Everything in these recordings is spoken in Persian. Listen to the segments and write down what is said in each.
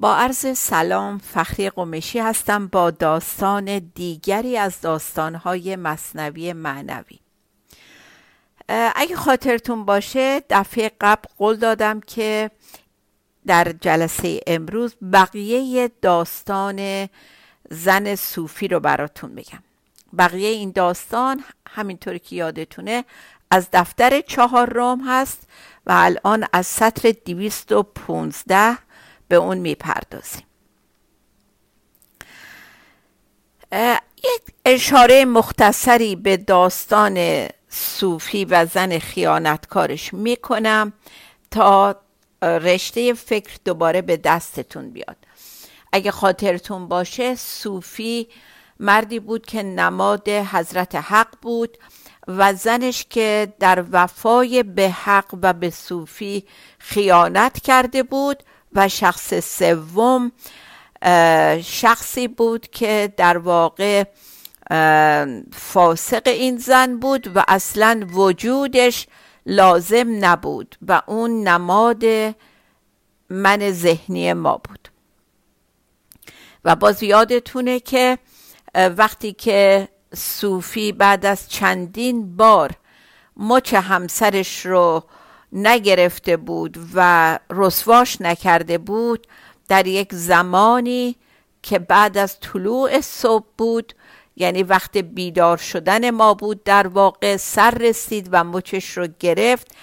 با عرض سلام فخری قمشی هستم با داستان دیگری از داستانهای مصنوی معنوی. اگه خاطرتون باشه دفعه قبل قول دادم که در جلسه امروز بقیه داستان زن صوفی رو براتون بگم. بقیه این داستان همینطوری که یادتونه از دفتر چهار روم هست و الان از سطر دیویست و پونزده به اون می‌پردازیم. یک اشاره مختصری به داستان صوفی و زن خیانتکارش می‌کنم تا رشته فکر دوباره به دستتون بیاد. اگه خاطرتون باشه صوفی مردی بود که نماد حضرت حق بود و زنش که در وفای به حق و به صوفی خیانت کرده بود و شخص سوم شخصی بود که در واقع فاسق این زن بود و اصلا وجودش لازم نبود و اون نماد من ذهنی ما بود. و باز یادتونه که وقتی که صوفی بعد از چندین بار مچ همسرش رو نگرفته بود و رسواش نکرده بود در یک زمانی که بعد از طلوع صبح بود یعنی وقت بیدار شدن ما بود در واقع سر رسید و مچش رو گرفت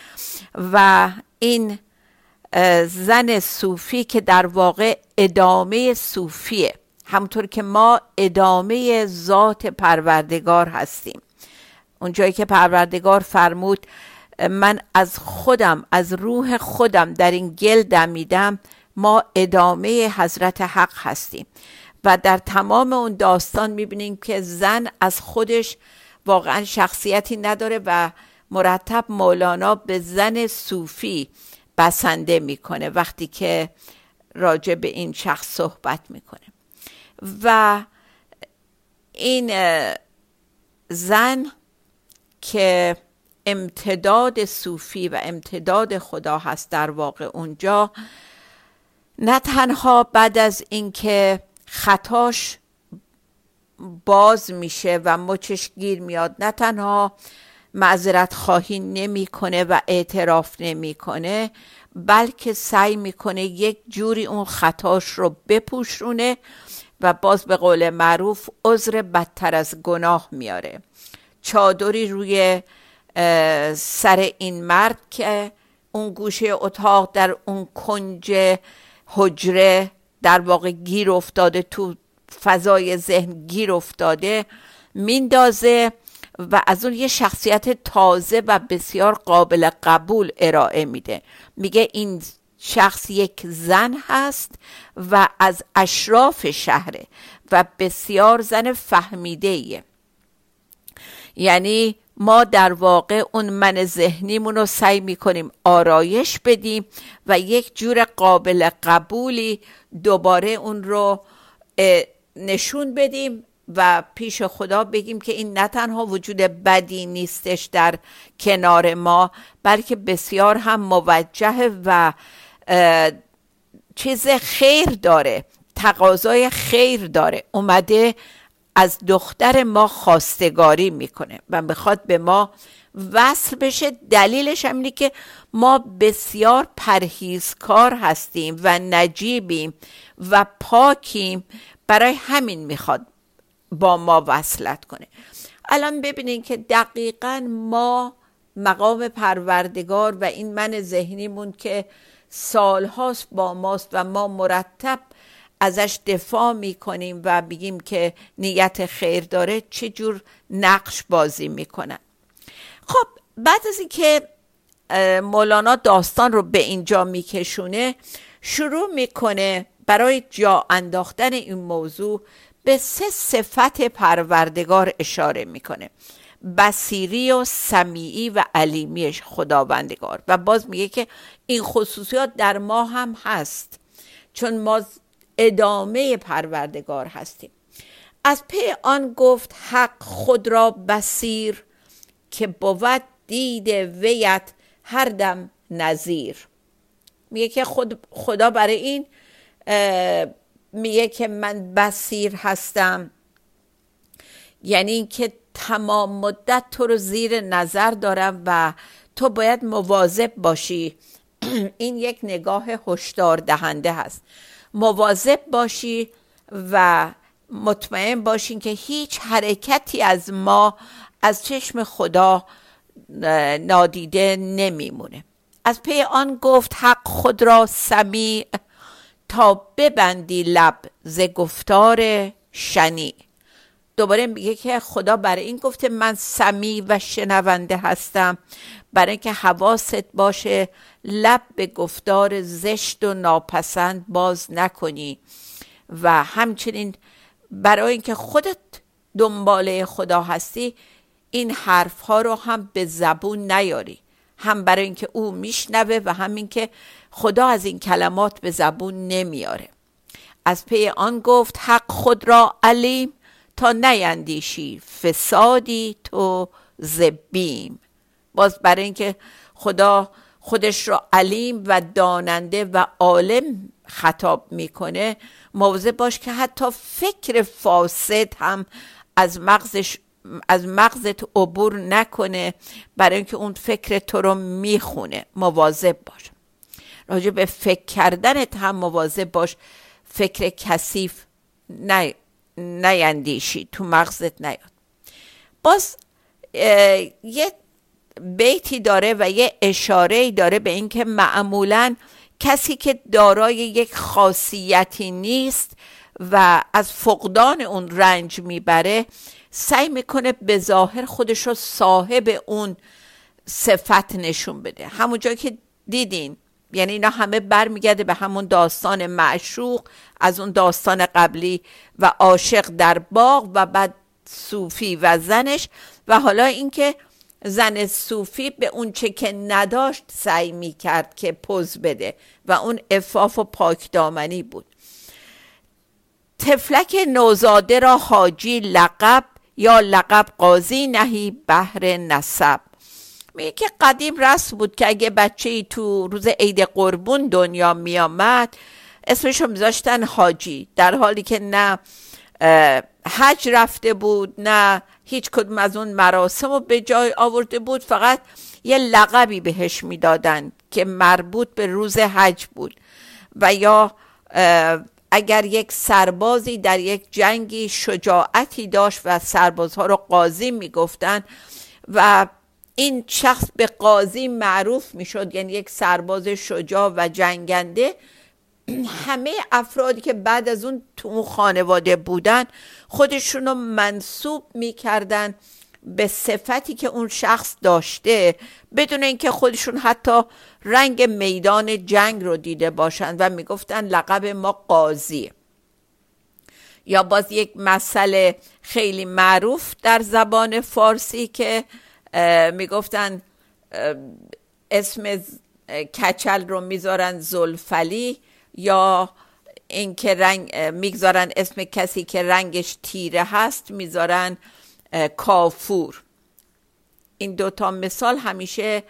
و این زن صوفی که در واقع ادامه صوفیه. همونطور که ما ادامه ذات پروردگار هستیم. اونجایی که پروردگار فرمود من از خودم از روح خودم در این گل دمیدم ما ادامه حضرت حق هستیم. و در تمام اون داستان می‌بینیم که زن از خودش واقعا شخصیتی نداره و مرتب مولانا به زن صوفی بسنده می‌کنه وقتی که راجع به این شخص صحبت می‌کنه. و این زن که امتداد صوفی و امتداد خدا هست در واقع اونجا. نه تنها بعد از اینکه خطاش باز میشه و مچش گیر میاد نه تنها معذرت خواهی نمی‌کنه و اعتراف نمی‌کنه بلکه سعی می‌کنه یک جوری اون خطاش رو بپوشونه و باز به قول معروف عذر بدتر از گناه میاره. چادری روی سر این مرد که اون گوشه اتاق در اون کنج حجره در واقع گیر افتاده تو فضای ذهن گیر افتاده میندازه و از اون یه شخصیت تازه و بسیار قابل قبول ارائه میده میگه این شخص یک زن هست و از اشراف شهره و بسیار زن فهمیده. یعنی ما در واقع اون من ذهنیمون رو سعی می‌کنیم آرایش بدیم و یک جور قابل قبولی دوباره اون رو نشون بدیم و پیش خدا بگیم که این نه تنها وجود بدی نیستش در کنار ما بلکه بسیار هم موجه و چیز خیر داره تقاضای خیر داره اومده از دختر ما خواستگاری می‌کنه و می‌خواد به ما وصل بشه. دلیلش هم اینه که ما بسیار پرهیزکار هستیم و نجیبیم و پاکیم. برای همین می‌خواد با ما وصلت کنه. الان ببینین که دقیقا ما مقام پروردگار و این من ذهنیمون که سالهاست با ماست و ما مرتب ازش دفاع می‌کنیم و بگیم که نیت خیر داره چه جور نقش بازی می‌کنن خب بعد از اینکه مولانا داستان رو به اینجا میکشونه شروع می‌کنه برای جا انداختن این موضوع به سه صفت پروردگار اشاره می‌کنه. بصیری و سمیعی و علیمیش خداوندگار. و باز میگه که این خصوصیات در ما هم هست. چون ما ادامه پروردگار هستیم. از پی آن گفت حق خود را بسیر که بود دید ویت هر دم نظیر. میگه که خود خدا برای این میگه که من بسیر هستم. یعنی اینکه تمام مدت تو رو زیر نظر دارم و تو باید مواظب باشی. این یک نگاه هشدار دهنده هست. مواظب باشی و مطمئن باشین که هیچ حرکتی از ما از چشم خدا نادیده نمیمونه. از پی آن گفت حق خود را سمیع تا ببندی لب ز گفتار شنی دوباره میگه که خدا برای این گفته من سمی و شنونده هستم. برای اینکه حواست باشه لب به گفتار زشت و ناپسند باز نکنی. و همچنین برای اینکه خودت دنباله خدا هستی این حرف ها رو هم به زبون نیاری. هم برای اینکه او میشنوه و همین که خدا از این کلمات به زبون نمیاره. از پی آن گفت حق خود را علیم تا نیندیشی فسادی تو زبیم. باز برای اینکه خدا خودش را علیم و داننده و عالم خطاب می‌کنه موضع باش که حتی فکر فاسد هم از مغزش از مغزت عبور نکنه برای اینکه اون فکر تو رو می‌خونه. مواظب باش. راجع به فکر کردنت هم مواظب باش. فکر کثیف نه نیندیشی تو مغزت نیاد. باز یه بیتی داره و یه اشاره داره به اینکه معمولا کسی که دارای یک خاصیتی نیست و از فقدان اون رنج می‌بره سعی می‌کنه به ظاهر خودش رو صاحب اون صفت نشون بده. همونجا که دیدین یعنی اینا همه برمیگرده به همون داستان معشوق از اون داستان قبلی و عاشق در باغ و بعد صوفی و زنش. و حالا اینکه زن صوفی به اون چه که نداشت سعی می کرد که پوز بده و اون افاف و پاکدامنی بود. تفلک نوزاده را حاجی لقب یا لقب قاضی نهی بهر نسب. میگه که قدیم رسم بود که اگه بچه ای تو روز عید قربون دنیا میامد اسمش رو میذاشتن حاجی. در حالی که نه حج رفته بود نه هیچ کدوم از اون مراسم رو به جای آورده بود فقط یه لقبی بهش می‌دادن که مربوط به روز حج بود. و یا اگر یک سربازی در یک جنگی شجاعتی داشت و سربازها رو قاضی می‌گفتن و این شخص به قاضی معروف می‌شد یعنی یک سرباز شجاع و جنگنده. همه افرادی که بعد از اون تو اون خانواده بودن خودشون رو منصوب می‌کردن به صفتی که اون شخص داشته بدون اینکه خودشون حتی رنگ میدان جنگ رو دیده باشند و می‌گفتن لقب ما قاضی. یا باز یک مسئله خیلی معروف در زبان فارسی که می‌گفتن اسم کچل رو می‌ذارن زلفلی یا اینکه رنگ می‌گذارن اسم کسی که رنگش تیره هست می‌ذارن کافور. این دوتا مثال همیشه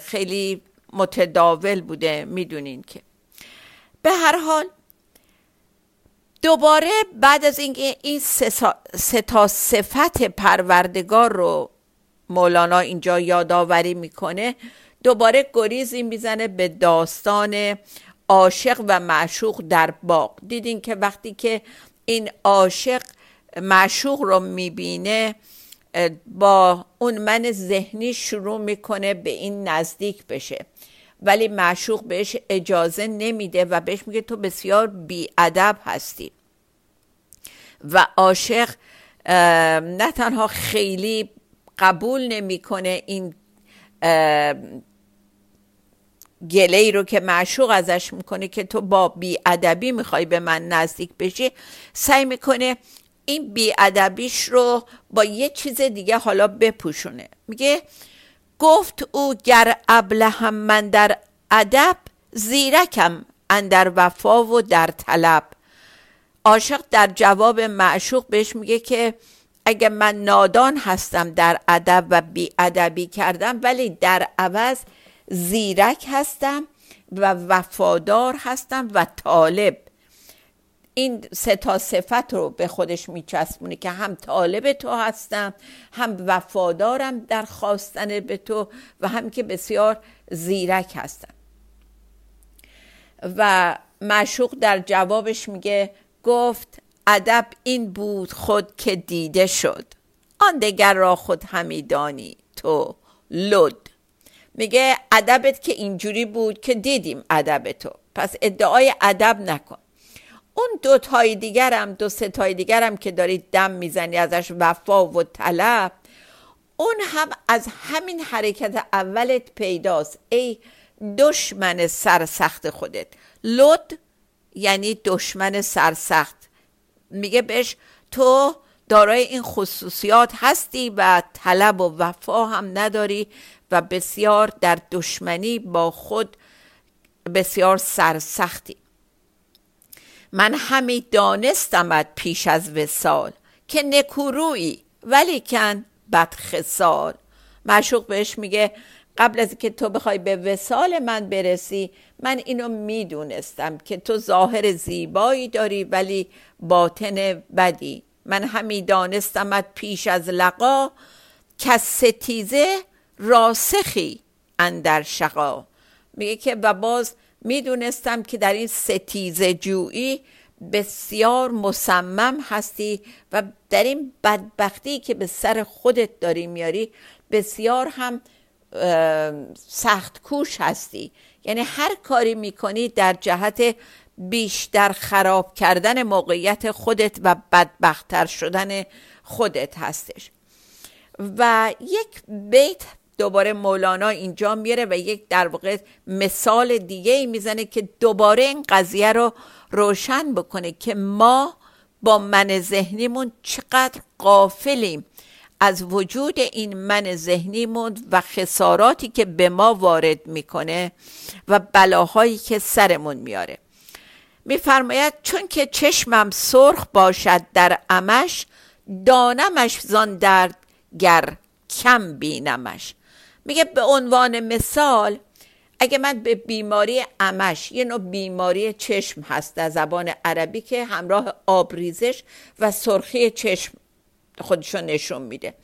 خیلی متداول بوده می‌دونین که. به هر حال دوباره بعد از اینکه این سه تا صفت پروردگار رو مولانا اینجا یادآوری می‌کنه. دوباره گریزی می‌زنه به داستان عاشق و معشوق در باغ. دیدین که وقتی که این عاشق معشوق رو می‌بینه با اون من ذهنی شروع می‌کنه به این نزدیک بشه. ولی معشوق بهش اجازه نمیده و بهش میگه تو بسیار بیادب هستی. و عاشق نه تنها خیلی قبول نمی‌کنه این گله ای رو که معشوق ازش می‌کنه که تو با بیادبی می‌خوای به من نزدیک بشی سعی می‌کنه این بیادبیش رو با یه چیز دیگه حالا بپوشونه. میگه گفت او گر ابلهم من در ادب زیرکم اندر وفا و در طلب. عاشق در جواب معشوق بهش میگه که اگه من نادان هستم در ادب و بیادبی کردم ولی در عوض زیرک هستم و وفادار هستم و طالب. این سه تا صفت رو به خودش میچسبونه که هم طالب تو هستم هم وفادارم در خواستن به تو و هم که بسیار زیرک هستم. و معشوق در جوابش میگه گفت ادب این بود خود که دیده شد. آن دگر را خود همیدانی تو لد. میگه ادبت که اینجوری بود که دیدیم ادب تو. پس ادعای ادب نکن. اون دو تای دیگرم دو سه تای دیگرم که داری دم می‌زنی ازش وفا و طلب اون هم از همین حرکت اولت پیداست. ای دشمن سرسخت خودت. لد یعنی دشمن سرسخت. میگه بهش تو دارای این خصوصیات هستی و طلب و وفا هم نداری و بسیار در دشمنی با خود بسیار سرسختی. من همی دانستمت پیش از وسال که نکورویی ولی کن بدخسال معشوق بهش میگه قبل از که تو بخوای به وسال من برسی من اینو می‌دونستم که تو ظاهر زیبایی داری ولی باطن بدی. من همی دانستمت پیش از لقا که ستیزه راسخی اندر شقا. میگه که و باز می‌دونستم که در این ستیزه جویی بسیار مصمم هستی و در این بدبختی که به سر خودت داری میاری بسیار هم سخت کوش هستی. یعنی هر کاری می‌کنی در جهت بیشتر خراب کردن موقعیت خودت و بدبختتر شدن خودت هستش. و یک بیت دوباره مولانا اینجا میره و یک در واقع مثال دیگه ای می‌زنه که دوباره این قضیه رو روشن بکنه که ما با من ذهنیمون چقدر قافلیم از وجود این من ذهنیمون و خساراتی که به ما وارد می‌کنه و بلاهایی که سرمون میاره میفرماید چون که چشمم سرخ باشد در امش دانمش زان درد گر کم بینمش. میگه به عنوان مثال اگه من به بیماری امش یه نوع بیماری چشم هست در زبان عربی که همراه آبریزش و سرخی چشم خودشون نشون میده.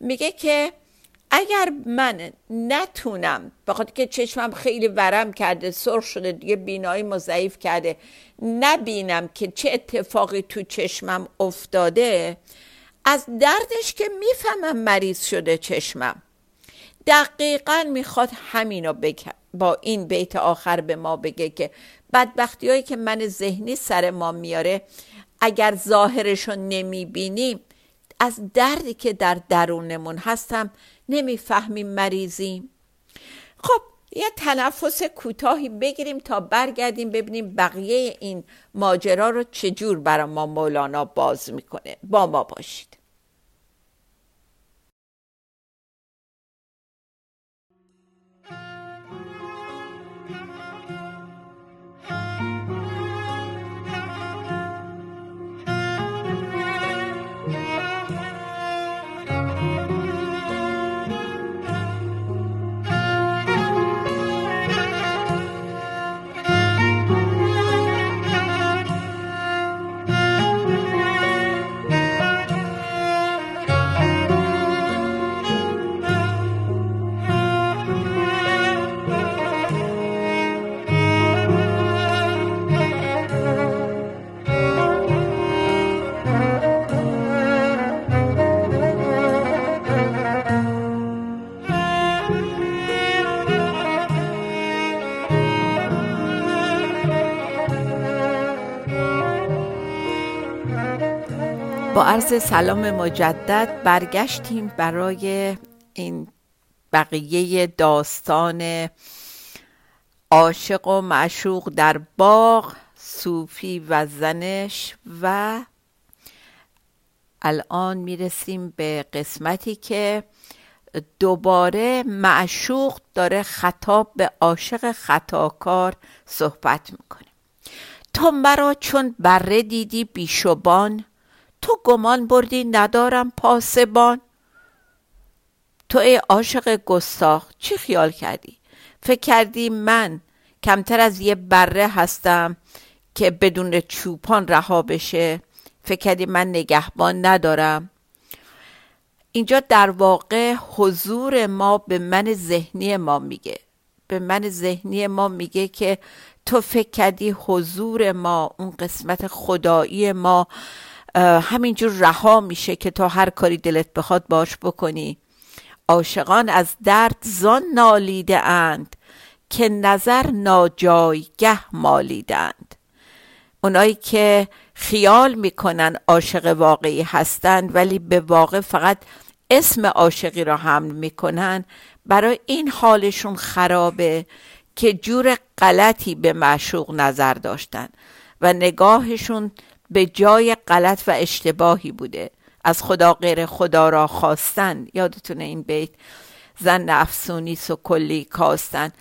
میگه که اگر من نتونم بخاطر که چشمم خیلی ورم کرده سرخ شده دیگه بینایی ضعیف کرده نبینم که چه اتفاقی تو چشمم افتاده از دردش که می‌فهمم مریض شده چشمم. دقیقا می‌خواد همینو با این بیت آخر به ما بگه که بدبختی هایی که من ذهنی سر ما میاره اگر ظاهرشو نمی‌بینیم از دردی که در درونمون هستم نمی‌فهمیم مریضیم خب یه تنفس کوتاهی بگیریم تا برگردیم ببینیم بقیه این ماجرا رو چجور برای ما مولانا باز می‌کنه. با ما باشید. با عرض سلام مجدد برگشتیم برای این بقیه داستان عاشق و معشوق در باغ صوفی و زنش و الان می‌رسیم به قسمتی که دوباره معشوق داره خطاب به عاشق خطاکار صحبت می‌کنه. تو مرا چون بره دیدی بیشبان تو گمان بردی ندارم پاسبان. تو ای عاشق گستاخ چی خیال کردی؟ فکر کردی من کمتر از یه بره هستم که بدون چوپان رها بشه؟ فکر کردی من نگهبان ندارم؟ اینجا در واقع حضور ما به من ذهنی ما میگه. به من ذهنی ما میگه که تو فکر کردی حضور ما اون قسمت خدایی ما همینجور رها میشه که تا هر کاری دلت بخواد باش بکنی. عاشقان از درد زان نالیده اند که نظر ناجایگه مالیدند اونایی که خیال می‌کنن عاشق واقعی هستند ولی به واقع فقط اسم عاشقی را حمل می‌کنن برای این حالشون خرابه که جور غلطی به معشوق نظر داشتن و نگاهشون به جای غلط و اشتباهی بوده. از خدا غیر خدا را خواستن. یادتونه این بیت؟ زن افسونی و کلی کاستن.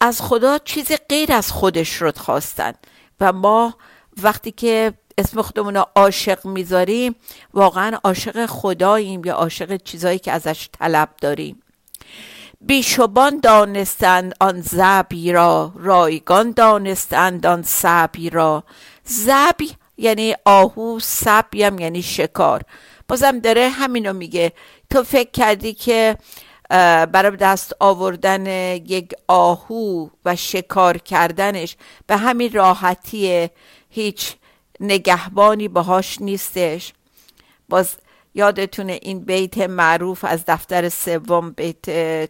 از خدا چیز غیر از خودش رو خواستن. و ما وقتی که اسم خودمون رو عاشق می‌ذاریم واقعا عاشق خداییم یا عاشق چیزایی که ازش طلب داریم. بیشبان دانستند آن زبی را رایگان دانستند آن سبی را. زبی یعنی آهو سبی هم یعنی شکار. بازم داره همینو میگه. تو فکر کردی که برای دست آوردن یک آهو و شکار کردنش به همین راحتی هیچ نگهبانی باهاش نیستش. باز یادتونه این بیت معروف از دفتر سوم بیت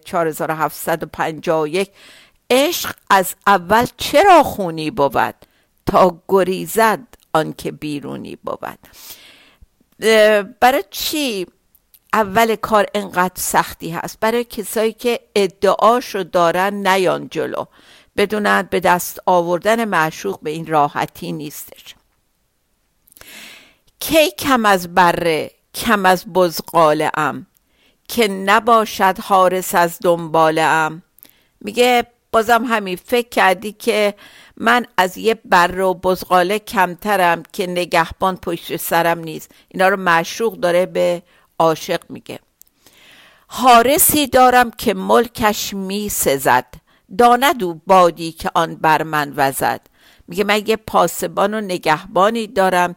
4751 عشق از اول چرا خونی بود؟ تا گریزد آنکه بیرونی بود. برای چی اول کار انقدر سختی هست؟ برای کسایی که ادعاشو دارن نیان جلو. بدونند به دست آوردن معشوق به این راحتی نیستش. کی کم از بره کم از بزقاله ام؟ که نباشد حارس از دنباله ام؟ میگه بازم همین فکر کردی که من از یه بر و بزغاله کمترم که نگهبان پشت سرم نیست. اینا رو معشوق داره به عاشق میگه. حارسی دارم که ملکش می سزد داند او بادی که آن بر من وزد. میگه من یه پاسبان و نگهبانی دارم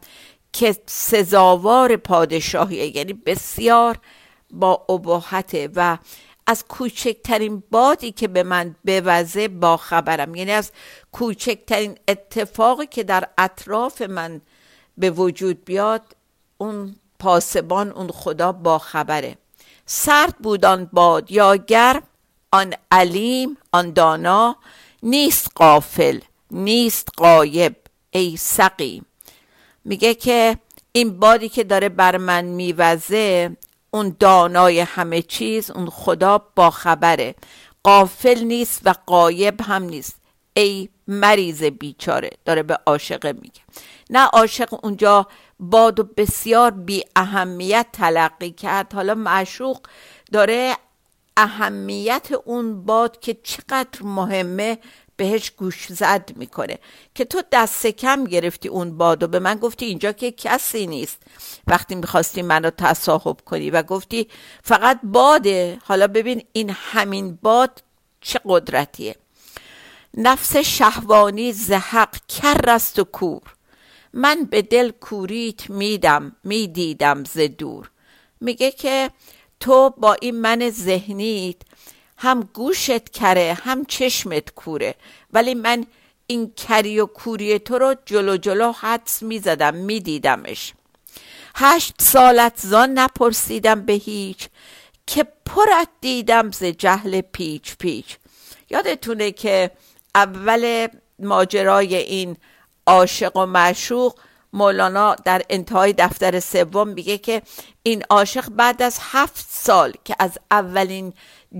که سزاوار پادشاهی یعنی بسیار با ابهته و از کوچکترین بادی که به من بوزه با خبرم. یعنی از کوچکترین اتفاقی که در اطراف من به وجود بیاد اون پاسبان اون خدا با خبره. سرد بود آن باد یا گرم آن علیم آن دانا نیست قافل نیست قایب ای سقیم. میگه که این بادی که داره بر من میوزه اون دانای همه چیز اون خدا با خبره قافل نیست و قایب هم نیست. ای مریض بیچاره داره به عاشق میگه. نه عاشق اونجا باد و بسیار بی اهمیت تلقی کرد. حالا معشوق داره اهمیت اون باد که چقدر مهمه بهش گوش زد می‌کنه. که تو دست کم گرفتی اون باد و به من گفتی اینجا که کسی نیست. وقتی می‌خواستی منو تصاحب کنی و گفتی فقط باده. حالا ببین این همین باد چه قدرتیه. نفس شهوانی زحق کر است و کور. من به دل کوریت میدم می‌دیدم ز دور. میگه که تو با این من ذهنیت هم گوشت کره هم چشمت کوره. ولی من این کری و کوری تو رو جلو جلو حدس می‌زدم میدیدمش. هشت سالت زان نپرسیدم به هیچ که پرت دیدم ز جهل پیچ پیچ. یادتونه که اول ماجرای این عاشق و معشوق مولانا در انتهای دفتر سوم میگه که این عاشق بعد از هفت سال که از اولین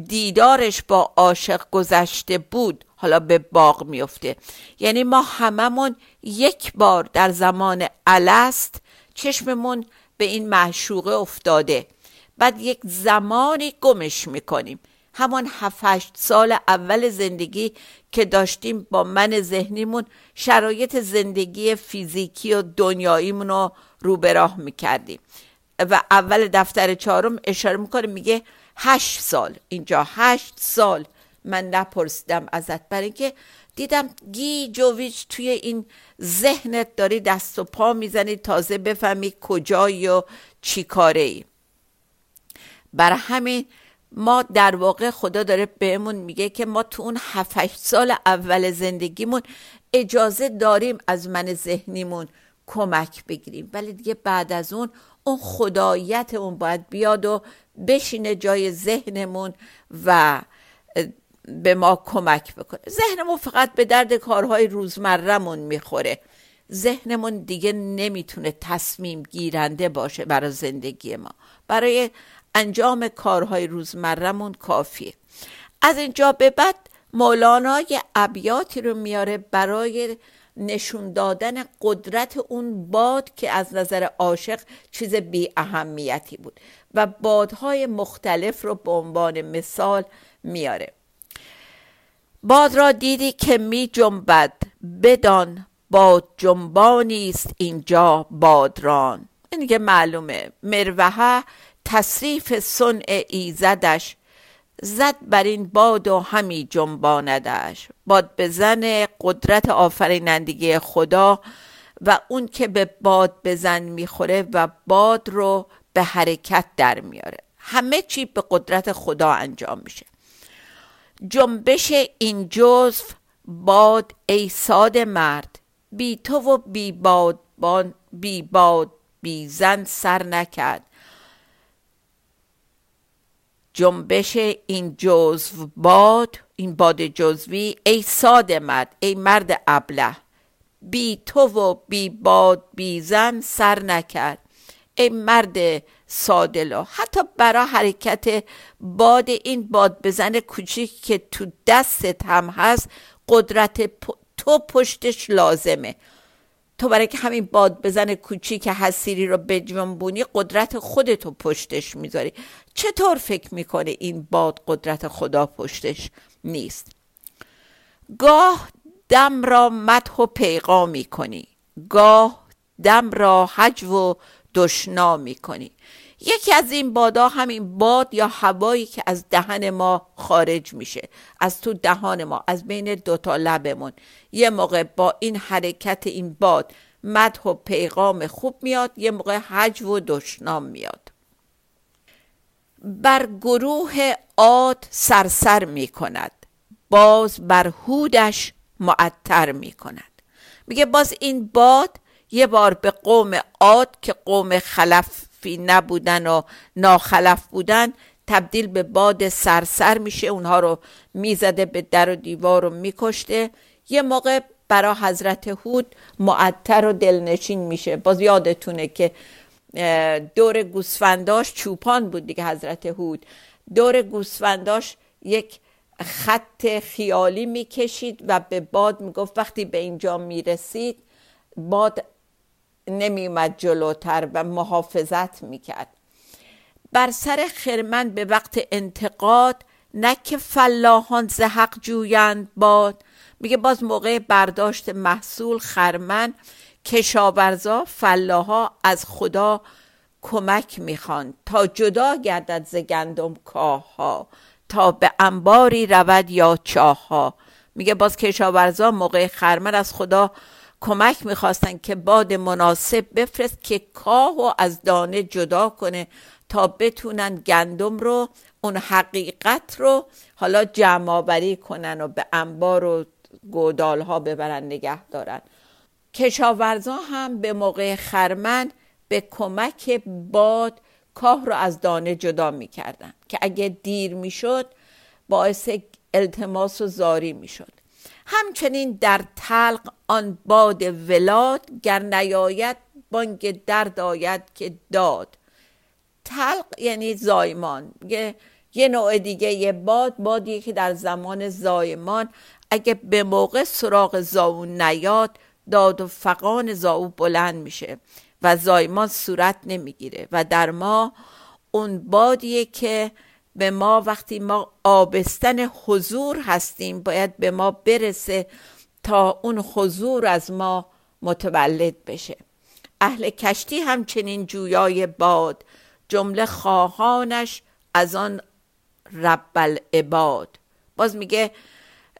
دیدارش با عاشق گذشته بود حالا به باغ میفته. یعنی ما هممون یک بار در زمان الست چشممون به این معشوقه افتاده. بعد یک زمانی گمش می‌کنیم. همان هفت سال اول زندگی که داشتیم با من ذهنیمون شرایط زندگی فیزیکی و دنیاییمون رو رو به راه می‌کردیم. و اول دفتر چهارم اشاره می‌کنه میگه هشت سال. اینجا هشت سال من نپرسیدم ازت برای اینکه دیدم گیج و توی این ذهنت داری دست و پا می‌زنی تازه بفهمی کجایی و چی کاره ای بر همین ما در واقع خدا داره بهمون میگه که ما تو اون 7 سال اول زندگیمون اجازه داریم از من ذهنیمون کمک بگیریم. ولی دیگه بعد از اون اون خدایت اون باید بیاد و بشینه جای ذهنمون و به ما کمک بکنه. ذهنمون فقط به درد کارهای روزمرهمون می‌خوره. ذهنمون دیگه نمی‌تونه تصمیم گیرنده باشه برای زندگی ما. برای انجام کارهای روزمرهمون کافیه. از اینجا به بعد مولانا یه ابیاتی رو میاره برای نشون دادن قدرت اون باد که از نظر عاشق چیز بی اهمیتی بود و بادهای مختلف رو به عنوان مثال میاره. باد را دیدی که می جنبد بدان باد جنبانی است اینجا بادران. این دیگه معلومه. مروحه تصریف صنع ایزدش زد بر این باد و همی جنباندش. باد بزن قدرت آفرینندگی خدا و اون که به باد بزن می‌خوره و باد رو به حرکت در میاره. همه چی به قدرت خدا انجام میشه. جنبش این جزو باد ای ساده مرد بی تو و بی باد بی باد بی زن سر نکرد. جنبش این جزو باد این باد جزوی ای ساده مرد ای مرد ابله. بی تو و بی باد بی زن سر نکرد. ای مرد سادلو حتی برای حرکت باد این باد بزن کوچیک که تو دستت هم هست قدرت تو پشتش لازمه. تو برای که همین باد بزن کوچیک حسیری رو بجنبونی قدرت خودتو پشتش می‌ذاری. چطور فکر می‌کنه این باد قدرت خدا پشتش نیست؟ گاه دم را مدح و پیغام می‌کنی. گاه دم را حج و دشنا می‌کنی. یکی از این بادا همین باد یا هوایی که از دهن ما خارج میشه از تو دهان ما از بین دوتا لبمون. یه موقع با این حرکت این باد مدح و پیغام خوب میاد یه موقع حج و دشنام میاد. بر گروه عاد سرسر می کند باز بر هودش معطر می کند میگه باز این باد یه بار به قوم عاد که قوم خلفی نبودن و ناخلف بودن تبدیل به باد سرسر میشه. اونها رو می‌زده به در و دیوار رو میکشته. یه موقع برا حضرت هود معطر و دلنشین میشه. باز یادتونه که دور گوسفنداش چوپان بود دیگه حضرت هود. دور گوسفنداش یک خط خیالی می‌کشید و به باد می‌گفت وقتی به اینجا می‌رسید باد نمیومد جلوتر و محافظت می‌کرد. بر سر خرمن به وقت انتقاد نه که فلاحان زحق جویند باد. میگه باز موقع برداشت محصول خرمن کشاورزا فلاها از خدا کمک می‌خوان تا جدا گردد ز گندم کاه ها تا به انباری رود یا چاه ها میگه باز کشاورزا موقع خرمن از خدا کمک می‌خواستن که باد مناسب بفرست که کاه و از دانه جدا کنه تا بتونن گندم رو اون حقیقت رو حالا جمع کنن و به انبار و گودال ها ببرن نگه دارن. کشاورزا هم به موقع خرمن به کمک باد کاه رو از دانه جدا می‌کردن که اگه دیر می‌شد باعث التماس و زاری می‌شد. همچنین در تلق آن باد ولاد گر نیاید بانگ درد آید که داد. تلق یعنی زایمان. یه, یه نوع دیگه یه باد بادی که در زمان زایمان اگه به موقع سراغ زاون نیاد داد و فقان زاو بلند میشه و زایمان صورت نمی‌گیره و در ما اون بادیه که به ما وقتی ما آبستن حضور هستیم باید به ما برسه تا اون حضور از ما متولد بشه. اهل کشتی همچنین جویای باد جمله خواهانش از آن رب العباد. باز میگه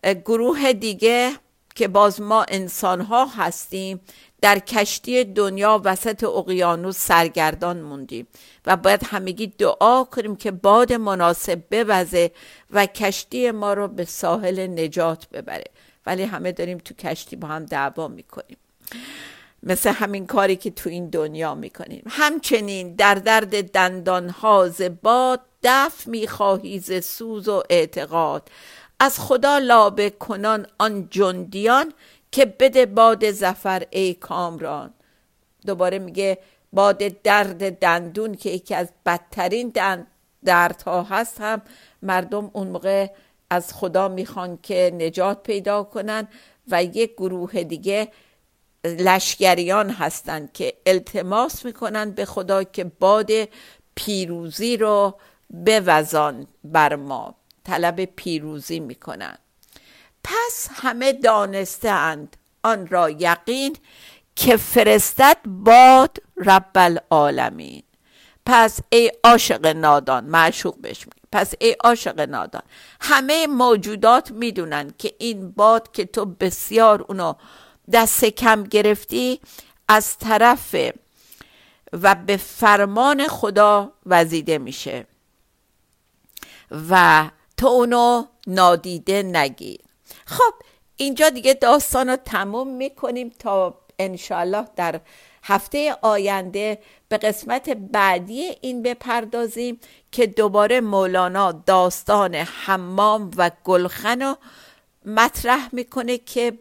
گروه دیگه که باز ما انسان ها هستیم در کشتی دنیا وسط اقیانوس سرگردان موندیم و باید همگی دعا کنیم که باد مناسب بوزه و کشتی ما رو به ساحل نجات ببره. ولی همه داریم تو کشتی با هم دعوا می‌کنیم. مثل همین کاری که تو این دنیا می‌کنیم. همچنین در درد دندان ز باد دف می‌خواهی ز سوز و اعتقاد. از خدا لابه کنان آن جندیان که بده باد زفر ای کامران. دوباره میگه باد درد دندون که یکی از بدترین دردها هست هم مردم اون موقع از خدا می‌خوان که نجات پیدا کنن و یک گروه دیگه لشگریان هستند که التماس می‌کنن به خدا که باد پیروزی رو بوزان بر ما. طلب پیروزی می‌کنن. پس همه دانسته اند آن را یقین که فرستد باد رب العالمین. پس ای عاشق نادان معشوق بهش پس ای عاشق نادان همه موجودات می‌دونن که این باد که تو بسیار اونو دست کم گرفتی از طرف و به فرمان خدا وزیده میشه. و تو اونو نادیده نگیر. خب اینجا دیگه داستان رو تموم می‌کنیم تا انشالله در هفته آینده به قسمت بعدی این بپردازیم که دوباره مولانا داستان حمام و گلخن رو مطرح می‌کنه که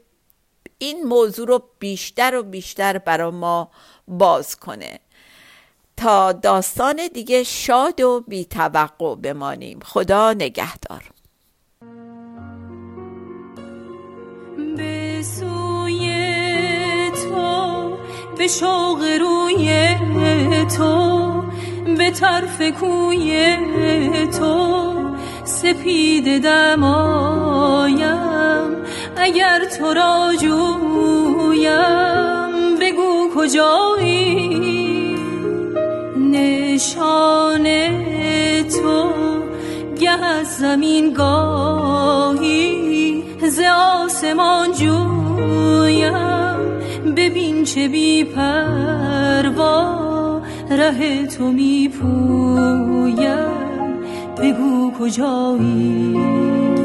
این موضوع رو بیشتر و بیشتر برا ما باز کنه. تا داستان دیگه شاد و بیتوقع بمانیم. خدا نگهدار. به شوق روی تو به طرف کوی تو. سپید دمایم اگر تو را جویم بگو کجایی؟ نشان تو گه از زمین گاهی ز آسمان جویم. ببین چه بی پروا ره تو می پویم بگو کجایی؟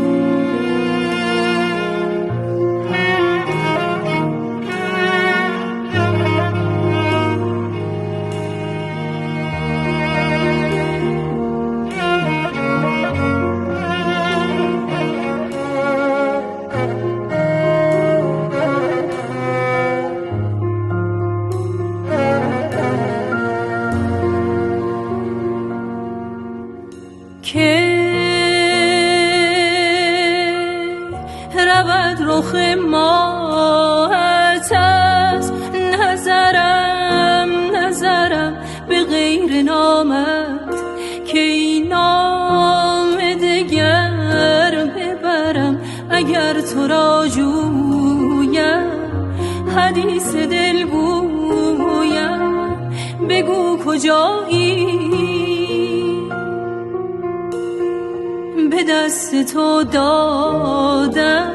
تو دادم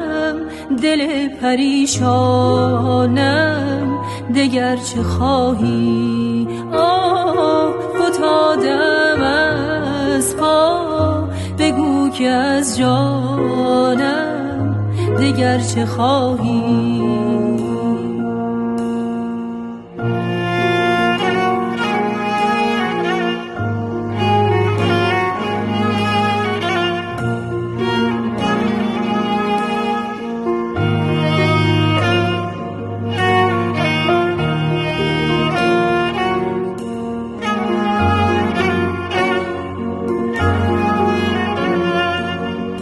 دل پریشانم دگر چه خواهی؟ آه فتادم از پا. بگو که از جانم دگر چه خواهی؟